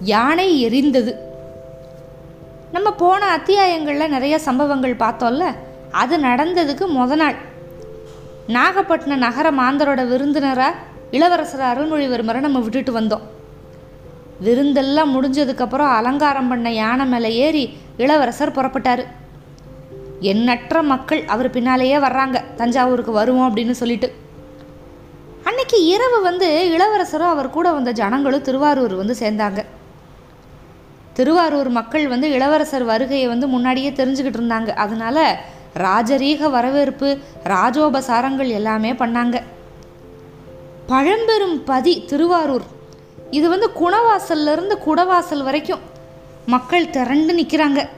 யானை எரிந்தது. நம்ம போன அத்தியாயங்களில் நிறைய சம்பவங்கள் பார்த்தோம்ல? அது நடந்ததுக்கு முத நாள். நாகப்பட்டினம் நகர மாந்தரோட விருந்தினராக இளவரசர் அருள்மொழிவர்மரை நம்ம விட்டுட்டு வந்தோம். விருந்தெல்லாம் முடிஞ்சதுக்கப்புறம் அலங்காரம் பண்ண யானை மேலே ஏறி இளவரசர் புறப்பட்டார். எண்ணற்ற மக்கள் அவர் பின்னாலேயே வர்றாங்க. தஞ்சாவூருக்கு வருவோம் அப்படின்னு சொல்லிட்டு. அன்னைக்கு இரவு வந்து இளவரசரும் அவர் கூட வந்த ஜனங்களும் திருவாரூர் வந்து சேர்ந்தாங்க. திருவாரூர் மக்கள் வந்து இளவரசர் வருகையை வந்து முன்னாடியே தெரிஞ்சுக்கிட்டு இருந்தாங்க. அதனால ராஜரீக வரவேற்பு ராஜோபசாரங்கள் எல்லாமே பண்ணாங்க. பழம்பெரும் பதி திருவாரூர். இது வந்து குணவாசல்ல இருந்து குடவாசல் வரைக்கும் மக்கள் திரண்டு நிற்கிறாங்க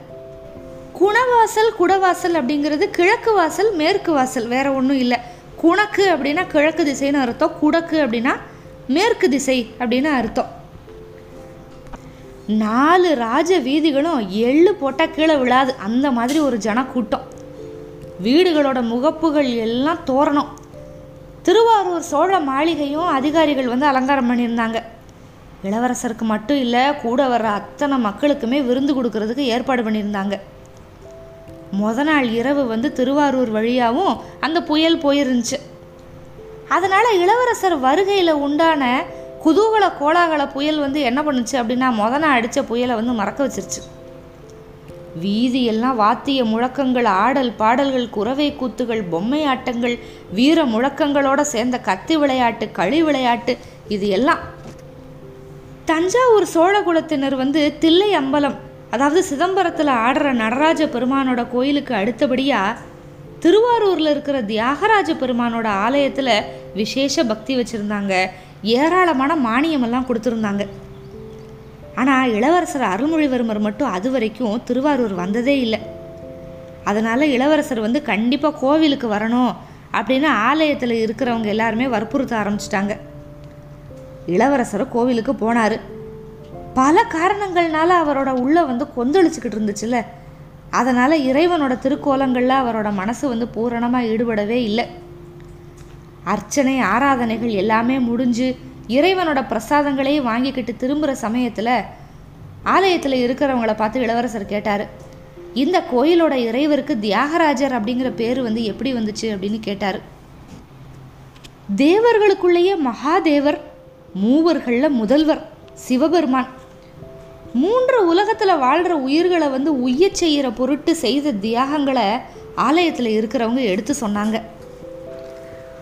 குணவாசல் குடவாசல் அப்படிங்கிறது கிழக்கு வாசல் மேற்கு வாசல் வேற ஒன்றும் இல்லை. குணக்கு அப்படின்னா கிழக்கு திசைன்னு அர்த்தம் குடக்கு அப்படின்னா மேற்கு திசை அப்படின்னு அர்த்தம். நாலு ராஜ வீதிகளும் எள்ளு போட்டால் கீழே விழாது. அந்த மாதிரி ஒரு ஜனக்கூட்டம். வீடுகளோட முகப்புகள் எல்லாம் தோரணம். திருவாரூர் சோழ மாளிகையும் அதிகாரிகள் வந்து அலங்காரம் பண்ணியிருந்தாங்க. இளவரசருக்கு மட்டும் இல்லை கூட வர்ற அத்தனை மக்களுக்குமே விருந்து கொடுக்கறதுக்கு ஏற்பாடு பண்ணியிருந்தாங்க. முத நாள் இரவு வந்து திருவாரூர் வழியாகவும் அந்த புயல் போயிருந்துச்சு. அதனால் இளவரசர் வருகையில் உண்டான குதூகல கோலாகல புயல் வந்து என்ன பண்ணுச்சு அப்படின்னா முத நான் அடித்த புயலை வந்து மறக்க வச்சிருச்சு. வீதியெல்லாம் வாத்திய முழக்கங்கள் ஆடல் பாடல்கள் குறவை கூத்துகள் பொம்மை ஆட்டங்கள் வீர முழக்கங்களோட சேர்ந்த கத்தி விளையாட்டு களி விளையாட்டு இது எல்லாம். தஞ்சாவூர் சோழகுலத்தினர் வந்து தில்லை அம்பலம் அதாவது சிதம்பரத்தில் ஆடுற நடராஜ பெருமானோட கோயிலுக்கு அடுத்தபடியாக திருவாரூரில் இருக்கிற தியாகராஜ பெருமானோட ஆலயத்தில் விசேஷ பக்தி வச்சுருந்தாங்க. ஏராளமான மானியமெல்லாம் கொடுத்துருந்தாங்க. ஆனால் இளவரசர் அருள்மொழிவர்மர் மட்டும் அது வரைக்கும் திருவாரூர் வந்ததே இல்லை. அதனால் இளவரசர் வந்து கண்டிப்பாக கோவிலுக்கு வரணும் அப்படின்னு ஆலயத்தில் இருக்கிறவங்க எல்லாருமே வற்புறுத்த ஆரம்பிச்சிட்டாங்க. இளவரசர் கோவிலுக்கு போனார். பல காரணங்கள்னால அவரோட உள்ள வந்து கொந்தளிச்சுக்கிட்டு இருந்துச்சுல்ல. அதனால் இறைவனோட திருக்கோலங்களில் அவரோட மனசு வந்து பூரணமாக ஈடுபடவே இல்லை. அர்ச்சனை ஆராதனைகள் எல்லாமே முடிஞ்சு இறைவனோட பிரசாதங்களையும் வாங்கிக்கிட்டு திரும்புகிற சமயத்தில் ஆலயத்தில் இருக்கிறவங்கள பார்த்து இளவரசர் கேட்டார். இந்த கோயிலோட இறைவருக்கு தியாகராஜர் அப்படிங்கிற பேர் வந்து எப்படி வந்துச்சு அப்படின்னு கேட்டார். தேவர்களுக்குள்ளேயே மகாதேவர் மூவர்களில் முதல்வர் சிவபெருமான். மூன்று உலகத்தில் வாழ்கிற உயிர்களை வந்து உய்ய செய்கிற பொருட்டு செய்த தியாகங்களை ஆலயத்தில் இருக்கிறவங்க எடுத்து சொன்னாங்க.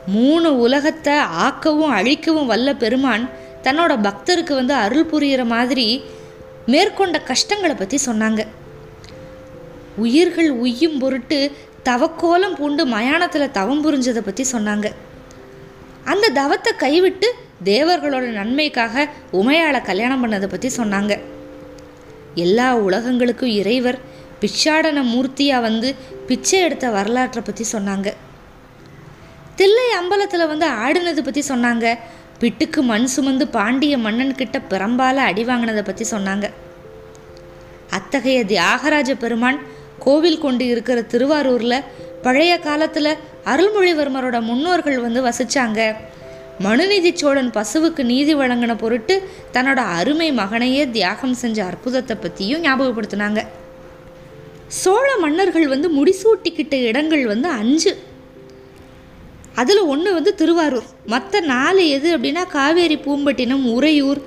மூணு உலகத்தை ஆக்கவும் அழிக்கவும் வல்ல பெருமான் தன்னோட பக்தருக்கு வந்து அருள் புரிகிற மாதிரி மேற்கொண்ட கஷ்டங்களை பற்றி சொன்னாங்க. உயிர்கள் உய்யும் பொருட்டு தவக்கோலம் பூண்டு மயானத்தில் தவம் புரிஞ்சதை பற்றி சொன்னாங்க. அந்த தவத்தை கைவிட்டு தேவர்களோட நன்மைக்காக உமையாளை கல்யாணம் பண்ணதை பற்றி சொன்னாங்க. எல்லா உலகங்களுக்கும் இறைவர் பிச்சாடன மூர்த்தியாக வந்து பிச்சை எடுத்த வரலாற்றை பற்றி சொன்னாங்க. தில்லை அம்பலத்தில் வந்து ஆடினதை பற்றி சொன்னாங்க. பிட்டுக்கு மண் சுமந்து பாண்டிய மன்னன் கிட்ட பிறம்பால அடி வாங்கினதை பற்றி சொன்னாங்க. அத்தகைய தியாகராஜ பெருமான் கோவில் கொண்டு இருக்கிற திருவாரூரில் பழைய காலத்தில் அருள்மொழிவர்மரோட முன்னோர்கள் வந்து வசித்தாங்க மனுநீதி சோழன் பசுவுக்கு நீதி வழங்கின பொருட்டு தன்னோட அருமை மகனையே தியாகம் செஞ்ச அற்புதத்தை பற்றியும் ஞாபகப்படுத்தினாங்க. சோழ மன்னர்கள் வந்து முடிசூட்டிக்கிட்ட இடங்கள் வந்து அஞ்சு. அதில் ஒன்று வந்து திருவாரூர். மற்ற நாலு எது அப்படின்னா காவேரி பூம்பட்டினம் உறையூர்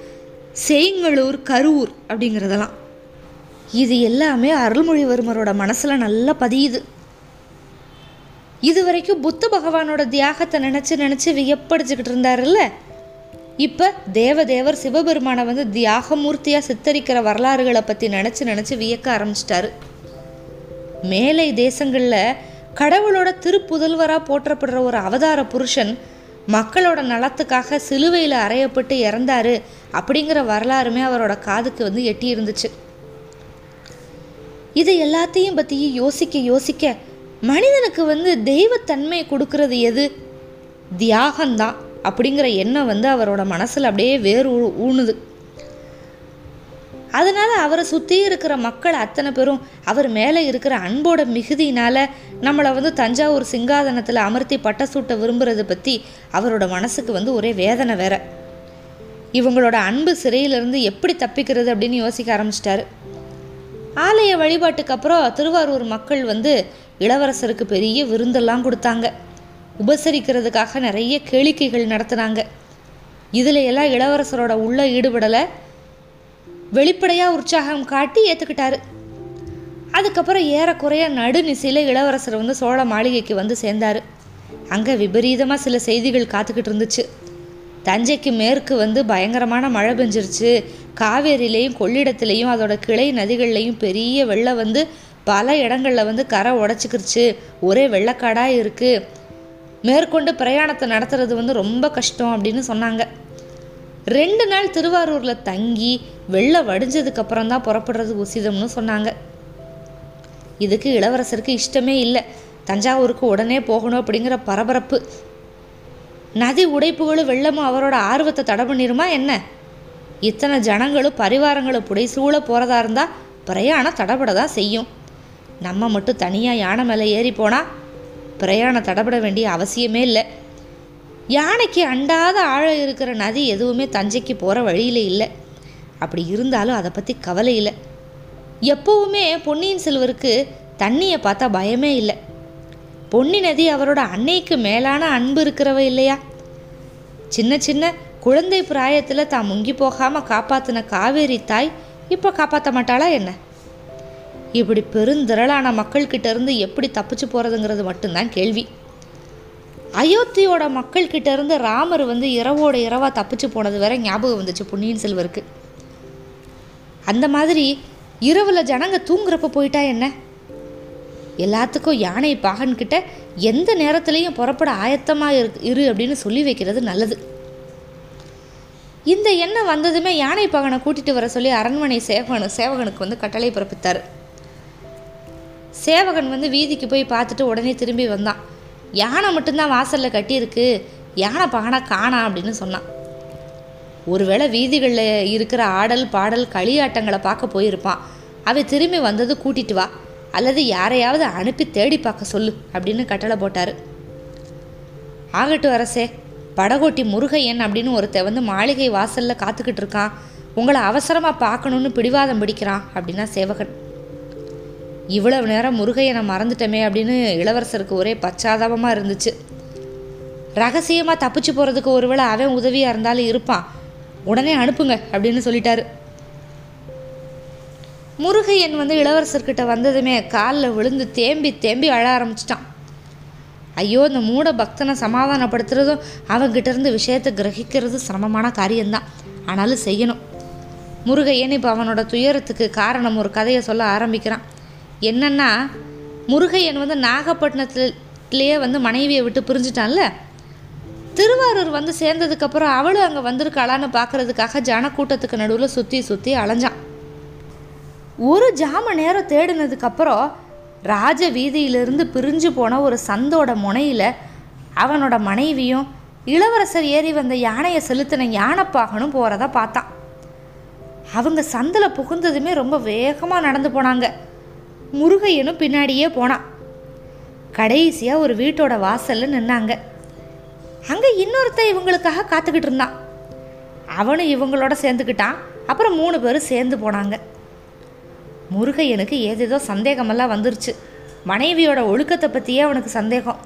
செய்ங்களூர் கருவூர் அப்படிங்கிறதெல்லாம். இது எல்லாமே அருள்மொழிவர்மரோட மனசில் நல்லா பதியுது. இது வரைக்கும் புத்த பகவானோட தியாகத்தை நினச்சி நினச்சி வியப்படிச்சுக்கிட்டு இருந்தாருல்ல? இப்போ தேவதேவர் சிவபெருமானை வந்து தியாகமூர்த்தியாக சித்தரிக்கிற வரலாறுகளை பற்றி நினச்சி நினச்சி வியக்க ஆரம்பிச்சிட்டாரு. மேலை தேசங்களில் கடவுளோட திருப்புதல்வராக போற்றப்படுற ஒரு அவதார புருஷன் மக்களோட நலத்துக்காக சிலுவையில் அறையப்பட்டு இறந்தாரு அப்படிங்கிற வரலாறுமே அவரோட காதுக்கு வந்து எட்டி இருந்துச்சு எல்லாத்தையும் பற்றி யோசிக்க யோசிக்க மனிதனுக்கு வந்து தெய்வத்தன்மை கொடுக்கறது எது? தியாகம்தான் அப்படிங்கிற எண்ணம் வந்து அவரோட மனசில் அப்படியே வேறு ஊ- ஊணுது. அதனால் அவரை சுற்றி இருக்கிற மக்கள் அத்தனை பேரும் அவர் மேலே இருக்கிற அன்போட மிகுதியினால் நம்மளை வந்து தஞ்சாவூர் சிங்காதனத்தில் அமர்த்தி பட்ட சூட்ட விரும்புறதை பற்றி அவரோட மனசுக்கு வந்து ஒரே வேதனை வேற. இவங்களோட அன்பு சிறையிலிருந்து எப்படி தப்பிக்கிறது அப்படின்னு யோசிக்க ஆரம்பிச்சிட்டாரு. ஆலய வழிபாட்டுக்கு அப்புறம் திருவாரூர் மக்கள் வந்து இளவரசருக்கு பெரிய விருந்தெல்லாம் கொடுத்தாங்க. உபசரிக்கிறதுக்காக நிறைய கேளிக்கைகள் நடத்துனாங்க. இதில் எல்லாம் இளவரசரோட உள்ள ஈடுபடலை வெளிப்படையாக உற்சாகம் காட்டி ஏற்றுக்கிட்டாரு அதுக்கப்புறம் ஏறக்குறைய நடுநிசையில் இளவரசர் வந்து சோழ மாளிகைக்கு வந்து சேர்ந்தார். அங்கே விபரீதமாக சில செய்திகள் காத்துக்கிட்டு இருந்துச்சு. தஞ்சைக்கு மேற்கு வந்து பயங்கரமான மழை பெஞ்சிருச்சு. காவேரியிலையும் கொள்ளிடத்துலேயும் அதோட கிளை நதிகள்லையும் பெரிய வெள்ளம் வந்து பல இடங்களில் வந்து கரை உடச்சிக்கிருச்சு. ஒரே வெள்ளக்காடாக இருக்குது மேற்கொண்டு பிரயாணத்தை நடத்துறது வந்து ரொம்ப கஷ்டம் அப்படின்னு சொன்னாங்க. ரெண்டு நாள் திருவாரூரில் தங்கி வெள்ளம் வடிஞ்சதுக்கு அப்புறம் தான் புறப்படுறது உசிதம்னு சொன்னாங்க. இதுக்கு இளவரசருக்கு இஷ்டமே இல்லை. தஞ்சாவூருக்கு உடனே போகணும் அப்படிங்கிற பரபரப்பு. நதி உடைப்புகளும் வெள்ளமும் அவரோட ஆர்வத்தை தடை பண்ணிருமா என்ன? இத்தனை ஜனங்களும் பரிவாரங்களும் புடைசூழ போகிறதா இருந்தால் பிரயாணம் தடபட தான் செய்யும். நம்ம மட்டும் தனியாக யானை மேலே ஏறி போனால் பிரயாணம் தடபட வேண்டிய அவசியமே இல்லை. யானைக்கு அண்டாத ஆழம் இருக்கிற நதி எதுவுமே தஞ்சைக்கு போகிற வழியில் இல்லை. அப்படி இருந்தாலும் அதை பற்றி கவலை இல்லை. எப்போவுமே பொன்னியின் செல்வருக்கு தண்ணியை பார்த்தா பயமே இல்லை. பொன்னி நதி அவரோட அன்னைக்கு மேலான அன்பு இருக்கிறவ இல்லையா? சின்ன சின்ன குழந்தை பிராயத்தில் தான் முங்கி போகாமல் காப்பாற்றின காவேரி தாய் இப்போ காப்பாற்ற மாட்டாளா என்ன? இப்படி பெருந்திரளான மக்கள்கிட்ட இருந்து எப்படி தப்பிச்சு போகிறதுங்கிறது மட்டும்தான் கேள்வி. அயோத்தியோட மக்கள்கிட்ட இருந்து ராமர் வந்து இரவோட இரவா தப்பிச்சு போனது வேற ஞாபகம் வந்துச்சு பொன்னியின் செல்வருக்கு. அந்த மாதிரி இரவில் ஜனங்க தூங்குறப்ப போயிட்டா என்ன? எல்லாத்துக்கும் யானை பாகன்கிட்ட எந்த நேரத்துலையும் புறப்பட ஆயத்தமாக இரு இரு அப்படின்னு சொல்லி வைக்கிறது நல்லது. இந்த எண்ணம் வந்ததுமே யானை பாகனை கூட்டிட்டு வர சொல்லி அரண்மனை சேவகனு சேவகனுக்கு வந்து கட்டளை பிறப்பித்தார். சேவகன் வந்து வீதிக்கு போய் பார்த்துட்டு உடனே திரும்பி வந்தான். யானை மட்டும்தான் வாசலில் கட்டியிருக்கு. யானை பாகனை காணா அப்படின்னு சொன்னான். ஒருவேளை வீதிகளில் இருக்கிற ஆடல் பாடல் களியாட்டங்களை பார்க்க போயிருப்பான். அவை திரும்பி வந்தது கூட்டிட்டு வா. அல்லது யாரையாவது அனுப்பி தேடி பார்க்க சொல்லு அப்படின்னு கட்டளை போட்டார். ஆகட்டு அரசே படகோட்டி முருகையன் அப்படின்னு ஒருத்தன் வந்து மாளிகை வாசலில் காத்துக்கிட்டு இருக்கான். உங்களை அவசரமாக பார்க்கணுன்னு பிடிவாதம் பிடிக்கிறான் அப்படின்னா சேவகன். இவ்வளவு நேரம் முருகையனை மறந்துட்டோமே அப்படின்னு இளவரசருக்கு ஒரே பச்சாதாபமாக இருந்துச்சு. ரகசியமாக தப்பிச்சு போகிறதுக்கு ஒருவேளை அவன் உதவியாக இருந்தாலும் இருப்பான். உடனே அனுப்புங்க அப்படின்னு சொல்லிட்டாரு. முருகையன் வந்து இளவரசர்கிட்ட வந்ததுமே காலில் விழுந்து தேம்பி தேம்பி அழ ஆரம்பிச்சிட்டான். ஐயோ இந்த மூட பக்தனை சமாதானப்படுத்துறதும் அவங்கிட்ட இருந்து விஷயத்தை கிரகிக்கிறதும் சிரமமான காரியம்தான். ஆனாலும் செய்யணும். முருகையன் இப்போ அவனோட துயரத்துக்கு காரணம் ஒரு கதையை சொல்ல ஆரம்பிக்கிறான். என்னன்னா முருகையன் வந்து நாகப்பட்டினத்துலேயே வந்து மனைவியை விட்டு பிரிஞ்சிட்டான்ல? திருவாரூர் வந்து சேர்ந்ததுக்கப்புறம் அவளும் அங்கே வந்திருக்காளான்னு பார்க்கறதுக்காக ஜனக்கூட்டத்துக்கு நடுவில் சுற்றி சுற்றி அலைஞ்சான். ஒரு ஜாம நேரம் தேடினதுக்கப்புறம் ராஜ வீதியிலிருந்து பிரிஞ்சு போன ஒரு சந்தோட முனையில் அவனோட மனைவியும் இளவரசர் ஏறி வந்த யானையை செலுத்தின யானைப்பாகனும் போகிறத பார்த்தான். அவங்க சந்தில் புகுந்ததுமே ரொம்ப வேகமாக நடந்து போனாங்க. முருகையனும் பின்னாடியே போனான். கடைசியாக ஒரு வீட்டோட வாசலில் நின்னாங்க. அங்கே இன்னொருத்தன் இவங்களுக்காக காத்துக்கிட்டு இருந்தான். அவனும் இவங்களோட சேர்ந்துக்கிட்டான். அப்புறம் மூணு பேரும் சேர்ந்து போனாங்க. முருகையனுக்கு ஏதேதோ சந்தேகமெல்லாம் வந்துருச்சு. மனைவியோட ஒழுக்கத்தை பற்றியே அவனுக்கு சந்தேகம்.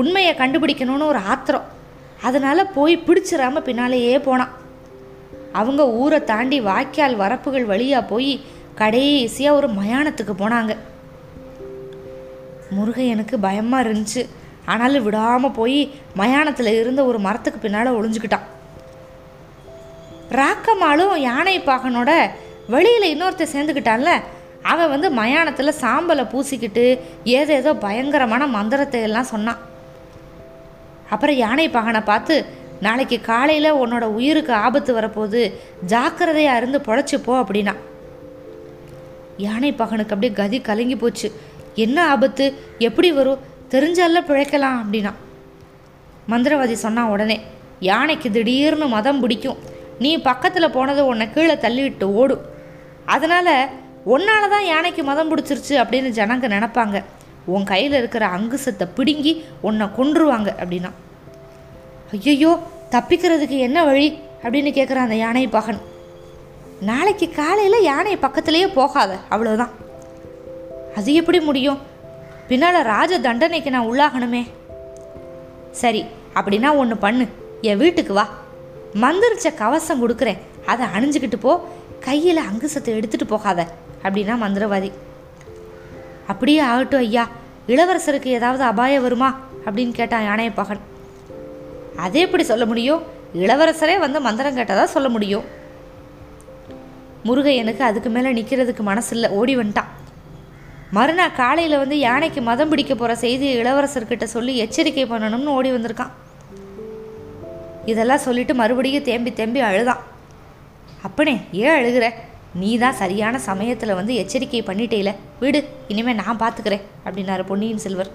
உண்மையை கண்டுபிடிக்கணும்னு ஒரு ஆத்திரம். அதனால் போய் பிடிச்சிடாம பின்னாலேயே போனான். அவங்க ஊரை தாண்டி வாய்க்கால் வரப்புகள் வழியாக போய் கடைசியாக ஒரு மயானத்துக்கு போனாங்க. முருகையனுக்கு பயமாக இருந்துச்சு. ஆனாலும் விடாமல் போய் மயானத்தில் இருந்த ஒரு மரத்துக்கு பின்னால் ஒளிஞ்சுக்கிட்டான். ராக்கம்மாளும் யானை பாகனோட வெளியில் இன்னொருத்த சேர்ந்துக்கிட்டான்ல அவன் வந்து மயானத்தில் சாம்பலை பூசிக்கிட்டு ஏதேதோ பயங்கரமான மந்திரத்தை எல்லாம் சொன்னான். அப்புறம் யானை பாகனை பார்த்து நாளைக்கு காலையில் உன்னோட உயிருக்கு ஆபத்து வரப்போகுது. ஜாக்கிரதையாக இருந்து பொழைச்சிப்போ அப்படின்னா. யானை பகனுக்கு அப்படியே கதி கலங்கி போச்சு. என்ன ஆபத்து? எப்படி வரும்? தெரிஞ்சால பிழைக்கலாம் அப்படின்னா. மந்திரவாதி சொன்னான் உடனே யானைக்கு திடீர்னு மதம் பிடிக்கும். நீ பக்கத்தில் போனதை உன்னை கீழே தள்ளிவிட்டு ஓடும் அதனால் உன்னால தான் யானைக்கு மதம் பிடிச்சிருச்சு அப்படின்னு ஜனங்க நினப்பாங்க. உன் கையில் இருக்கிற அங்குசத்தை பிடுங்கி உன்னை கொன்றுவாங்க அப்படின்னா. ஐயையோ தப்பிக்கிறதுக்கு என்ன வழி? அப்படின்னு கேட்குறான் அந்த யானை பகன். நாளைக்கு காலையில் யானை பக்கத்துலேயே போகாத அவ்வளோதான் அது எப்படி முடியும்? பின்னால் ராஜ தண்டனைக்கு நான் உள்ளாகணுமே. சரி அப்படின்னா ஒன்று பண்ணு. என் வீட்டுக்கு வா. மந்திரிச்ச கவசம் கொடுக்குறேன். அதை அணிஞ்சுக்கிட்டு போ. கையில் அங்குசத்தை எடுத்துகிட்டு போகாத அப்படின்னா மந்திரவாதி. அப்படியே ஆகட்டும் ஐயா. இளவரசருக்கு ஏதாவது அபாயம் வருமா? அப்படின்னு கேட்டான் யானையப்பகன் அதே எப்படி சொல்ல முடியும்? இளவரசரே வந்து மந்திரம் கேட்டதா சொல்ல முடியும்? முருகையனுக்கு அதுக்கு மேலே நிற்கிறதுக்கு மனசில்ல. ஓடி வந்துட்டான். மறுநாள் காலையில் வந்து யானைக்கு மதம் பிடிக்க போகிற செய்தியை இளவரசர்கிட்ட சொல்லி எச்சரிக்கை பண்ணணும்னு ஓடி வந்திருக்கான். இதெல்லாம் சொல்லிட்டு மறுபடியும் தேம்பி தேம்பி அழுதான். அப்பனே ஏன் அழுகிற? நீ தான் சரியான சமயத்தில் வந்து எச்சரிக்கை பண்ணிட்டேல. வீடு இனிமேல் நான் பார்த்துக்கிறேன் அப்படின்னாரு பொன்னியின் செல்வர்.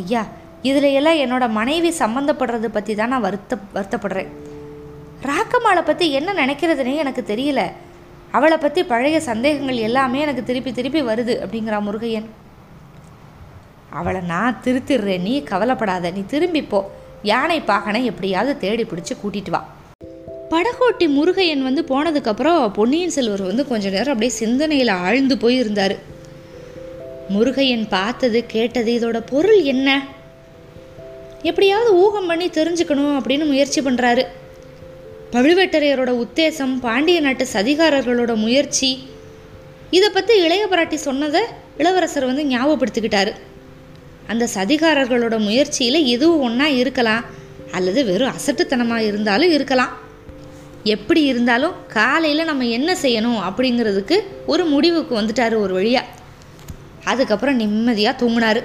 ஐயா இதில் எல்லாம் என்னோட மனைவி சம்மந்தப்படுறது பற்றி தான் நான் வருத்த வருத்தப்படுறேன். ராக்கம்மாளை பற்றி என்ன நினைக்கிறதுனே எனக்கு தெரியல. அவளை பற்றி பழைய சந்தேகங்கள் எல்லாமே எனக்கு திருப்பி திருப்பி வருது அப்படிங்கிறா முருகையன். அவளை நான் திருத்திடுறேன். நீ கவலைப்படாத. நீ திரும்பிப்போ யானை பாகனை எப்படியாவது தேடி பிடிச்சி கூட்டிட்டு வா. படகோட்டி முருகையன் வந்து போனதுக்கப்புறம் பொன்னியின் செல்வர் வந்து கொஞ்ச நேரம் அப்படியே சிந்தனையில் ஆழ்ந்து போய் இருந்தார் முருகையன் பார்த்தது கேட்டது இதோட பொருள் என்ன? எப்படியாவது ஊகம் பண்ணி தெரிஞ்சுக்கணும் அப்படின்னு முயற்சி பண்ணுறாரு பழுவேட்டரையரோட உத்தேசம் பாண்டிய நாட்டு சதிகாரர்களோட முயற்சி. இதை பற்றி இளைய பிராட்டி சொன்னதை இளவரசர் வந்து ஞாபகப்படுத்திக்கிட்டாரு. அந்த சதிகாரர்களோட முயற்சியில் எதுவும் ஒன்றா இருக்கலாம். அல்லது வெறும் அசட்டுத்தனமாக இருந்தாலும் இருக்கலாம். எப்படி இருந்தாலும் காலையில் நம்ம என்ன செய்யணும் அப்படிங்கிறதுக்கு ஒரு முடிவுக்கு வந்துட்டார் ஒரு வழியாக அதுக்கப்புறம் நிம்மதியாக தூங்கினார்.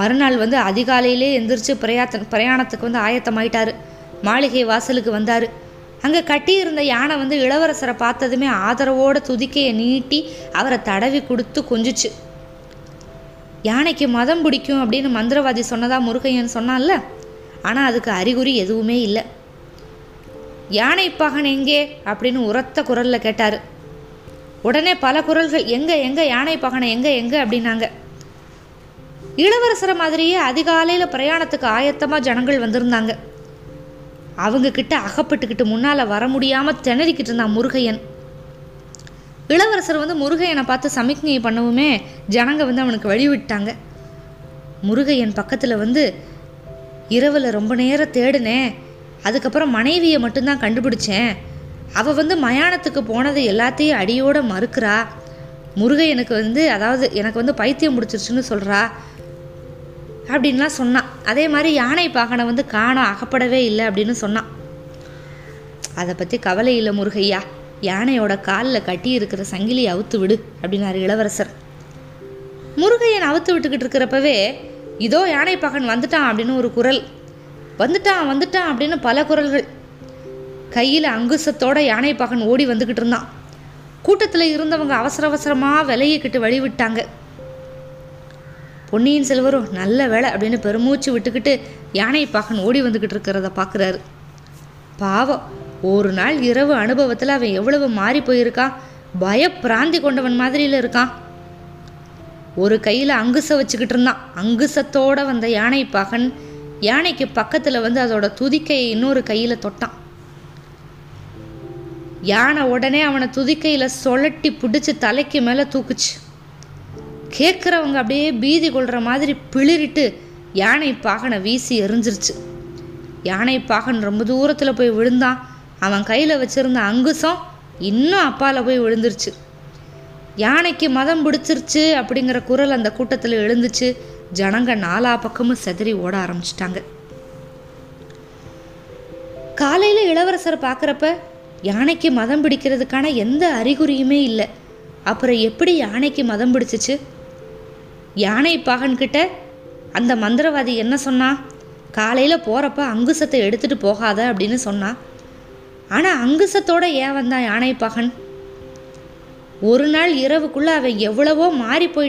மறுநாள் வந்து அதிகாலையிலே எந்திரிச்சு பிரயாத்த பிரயாணத்துக்கு வந்து ஆயத்தமாயிட்டார். மாளிகை வாசலுக்கு வந்தார். அங்கே கட்டியிருந்த யானை வந்து இளவரசரை பார்த்ததுமே ஆதரவோட துதிக்கையை நீட்டி அவரை தடவி கொடுத்து கொஞ்சிச்சு. யானைக்கு மதம் பிடிக்கும் அப்படின்னு மந்திரவாதி சொன்னதா முருகையன் சொன்னான்ல? ஆனால் அதுக்கு அறிகுறி எதுவுமே இல்லை. யானை பகன் எங்கே? அப்படின்னு உரத்த குரலில் கேட்டார். உடனே பல குரல்கள் எங்கே எங்கே யானை பகனை எங்கே எங்கே? அப்படின்னாங்க. இளவரசரை மாதிரியே அதிகாலையில் பிரயாணத்துக்கு ஆயத்தமாக ஜனங்கள் வந்திருந்தாங்க. அவங்கக்கிட்ட அகப்பட்டுக்கிட்டு முன்னால் வர முடியாமல் திணறிக்கிட்டு இருந்தான் முருகையன். இளவரசர் வந்து முருகையனை பார்த்து சமிக்ஞை பண்ணவுமே ஜனங்க வந்து அவனுக்கு வழி விட்டாங்க முருகையன் பக்கத்தில் வந்து இரவில் ரொம்ப நேரம் தேடினேன் அதுக்கப்புறம் மனைவியை மட்டும்தான் கண்டுபிடிச்சேன். அவள் வந்து மயானத்துக்கு போனது எல்லாத்தையும் அடியோடு மறுக்கிறா. முருகையனுக்கு வந்து அதாவது எனக்கு வந்து பைத்தியம் முடிச்சிருச்சுன்னு சொல்கிறா அப்படின்லாம் சொன்னான். அதே மாதிரி யானை பாகனை வந்து காணோம் அகப்படவே இல்லை அப்படின்னு சொன்னான். அதை பற்றி கவலை இல்லை முருகையா. யானையோட காலில் கட்டி இருக்கிற சங்கிலியை அவுத்து விடு அப்படின்னாரு இளவரசர். முருகையன் அவுத்து விட்டுக்கிட்டு இருக்கிறப்பவே இதோ யானை பகன் வந்துட்டான் அப்படின்னு ஒரு குரல். வந்துட்டான் வந்துட்டான் அப்படின்னு பல குரல்கள். கையில் அங்குசத்தோட யானை பகன் ஓடி வந்துக்கிட்டு இருந்தான். கூட்டத்தில் இருந்தவங்க அவசர அவசரமாக விலகிக்கிட்டு வழி விட்டாங்க பொன்னியின் செல்வரும் நல்ல வேலை அப்படின்னு பெருமூச்சு விட்டுக்கிட்டு யானை பாகன் ஓடி வந்துக்கிட்டு இருக்கிறத பார்க்குறாரு பாவம் ஒரு நாள் இரவு அனுபவத்தில் அவன் எவ்வளவு மாறி போயிருக்கான் பயப்பிராந்தி கொண்டவன் மாதிரியில் இருக்கான். ஒரு கையில் அங்குச வச்சுக்கிட்டு இருந்தான். அங்குசத்தோட வந்த யானை பாகன் யானைக்கு பக்கத்தில் வந்து அதோட துதிக்கையை இன்னொரு கையில் தொட்டான். யானை உடனே அவனை துதிக்கையில் சொலட்டி பிடிச்சி தலைக்கு மேலே தூக்குச்சு. கேட்குறவங்க அப்படியே பீதி கொள்கிற மாதிரி பிளிரிட்டு யானை பாகனை வீசி எரிஞ்சிருச்சு. யானை பாகன் ரொம்ப தூரத்தில் போய் விழுந்தான். அவன் கையில் வச்சிருந்த அங்குசம் இன்னும் அப்பால போய் விழுந்துருச்சு. யானைக்கு மதம் பிடிச்சிருச்சு அப்படிங்கிற குரல் அந்த கூட்டத்தில் எழுந்துச்சு. ஜனங்க நாலா பக்கமும் செதறி ஓட ஆரம்பிச்சிட்டாங்க. காலையில் இளவரசரை பார்க்குறப்ப யானைக்கு மதம் பிடிக்கிறதுக்கான எந்த அறிகுறியுமே இல்லை. அப்புறம் எப்படி யானைக்கு மதம் பிடிச்சிச்சு? யானை பாகன்கிட்ட அந்த மந்திரவாதி என்ன சொன்னா? காலையில் போகிறப்ப அங்குசத்தை எடுத்துகிட்டு போகாத அப்படின்னு சொன்னான் ஆனால் அங்குசத்தோடு ஏன் வந்தான் யானை பகன்? ஒரு நாள் இரவுக்குள்ளே அவன் எவ்வளவோ மாறி போயிட்டான்.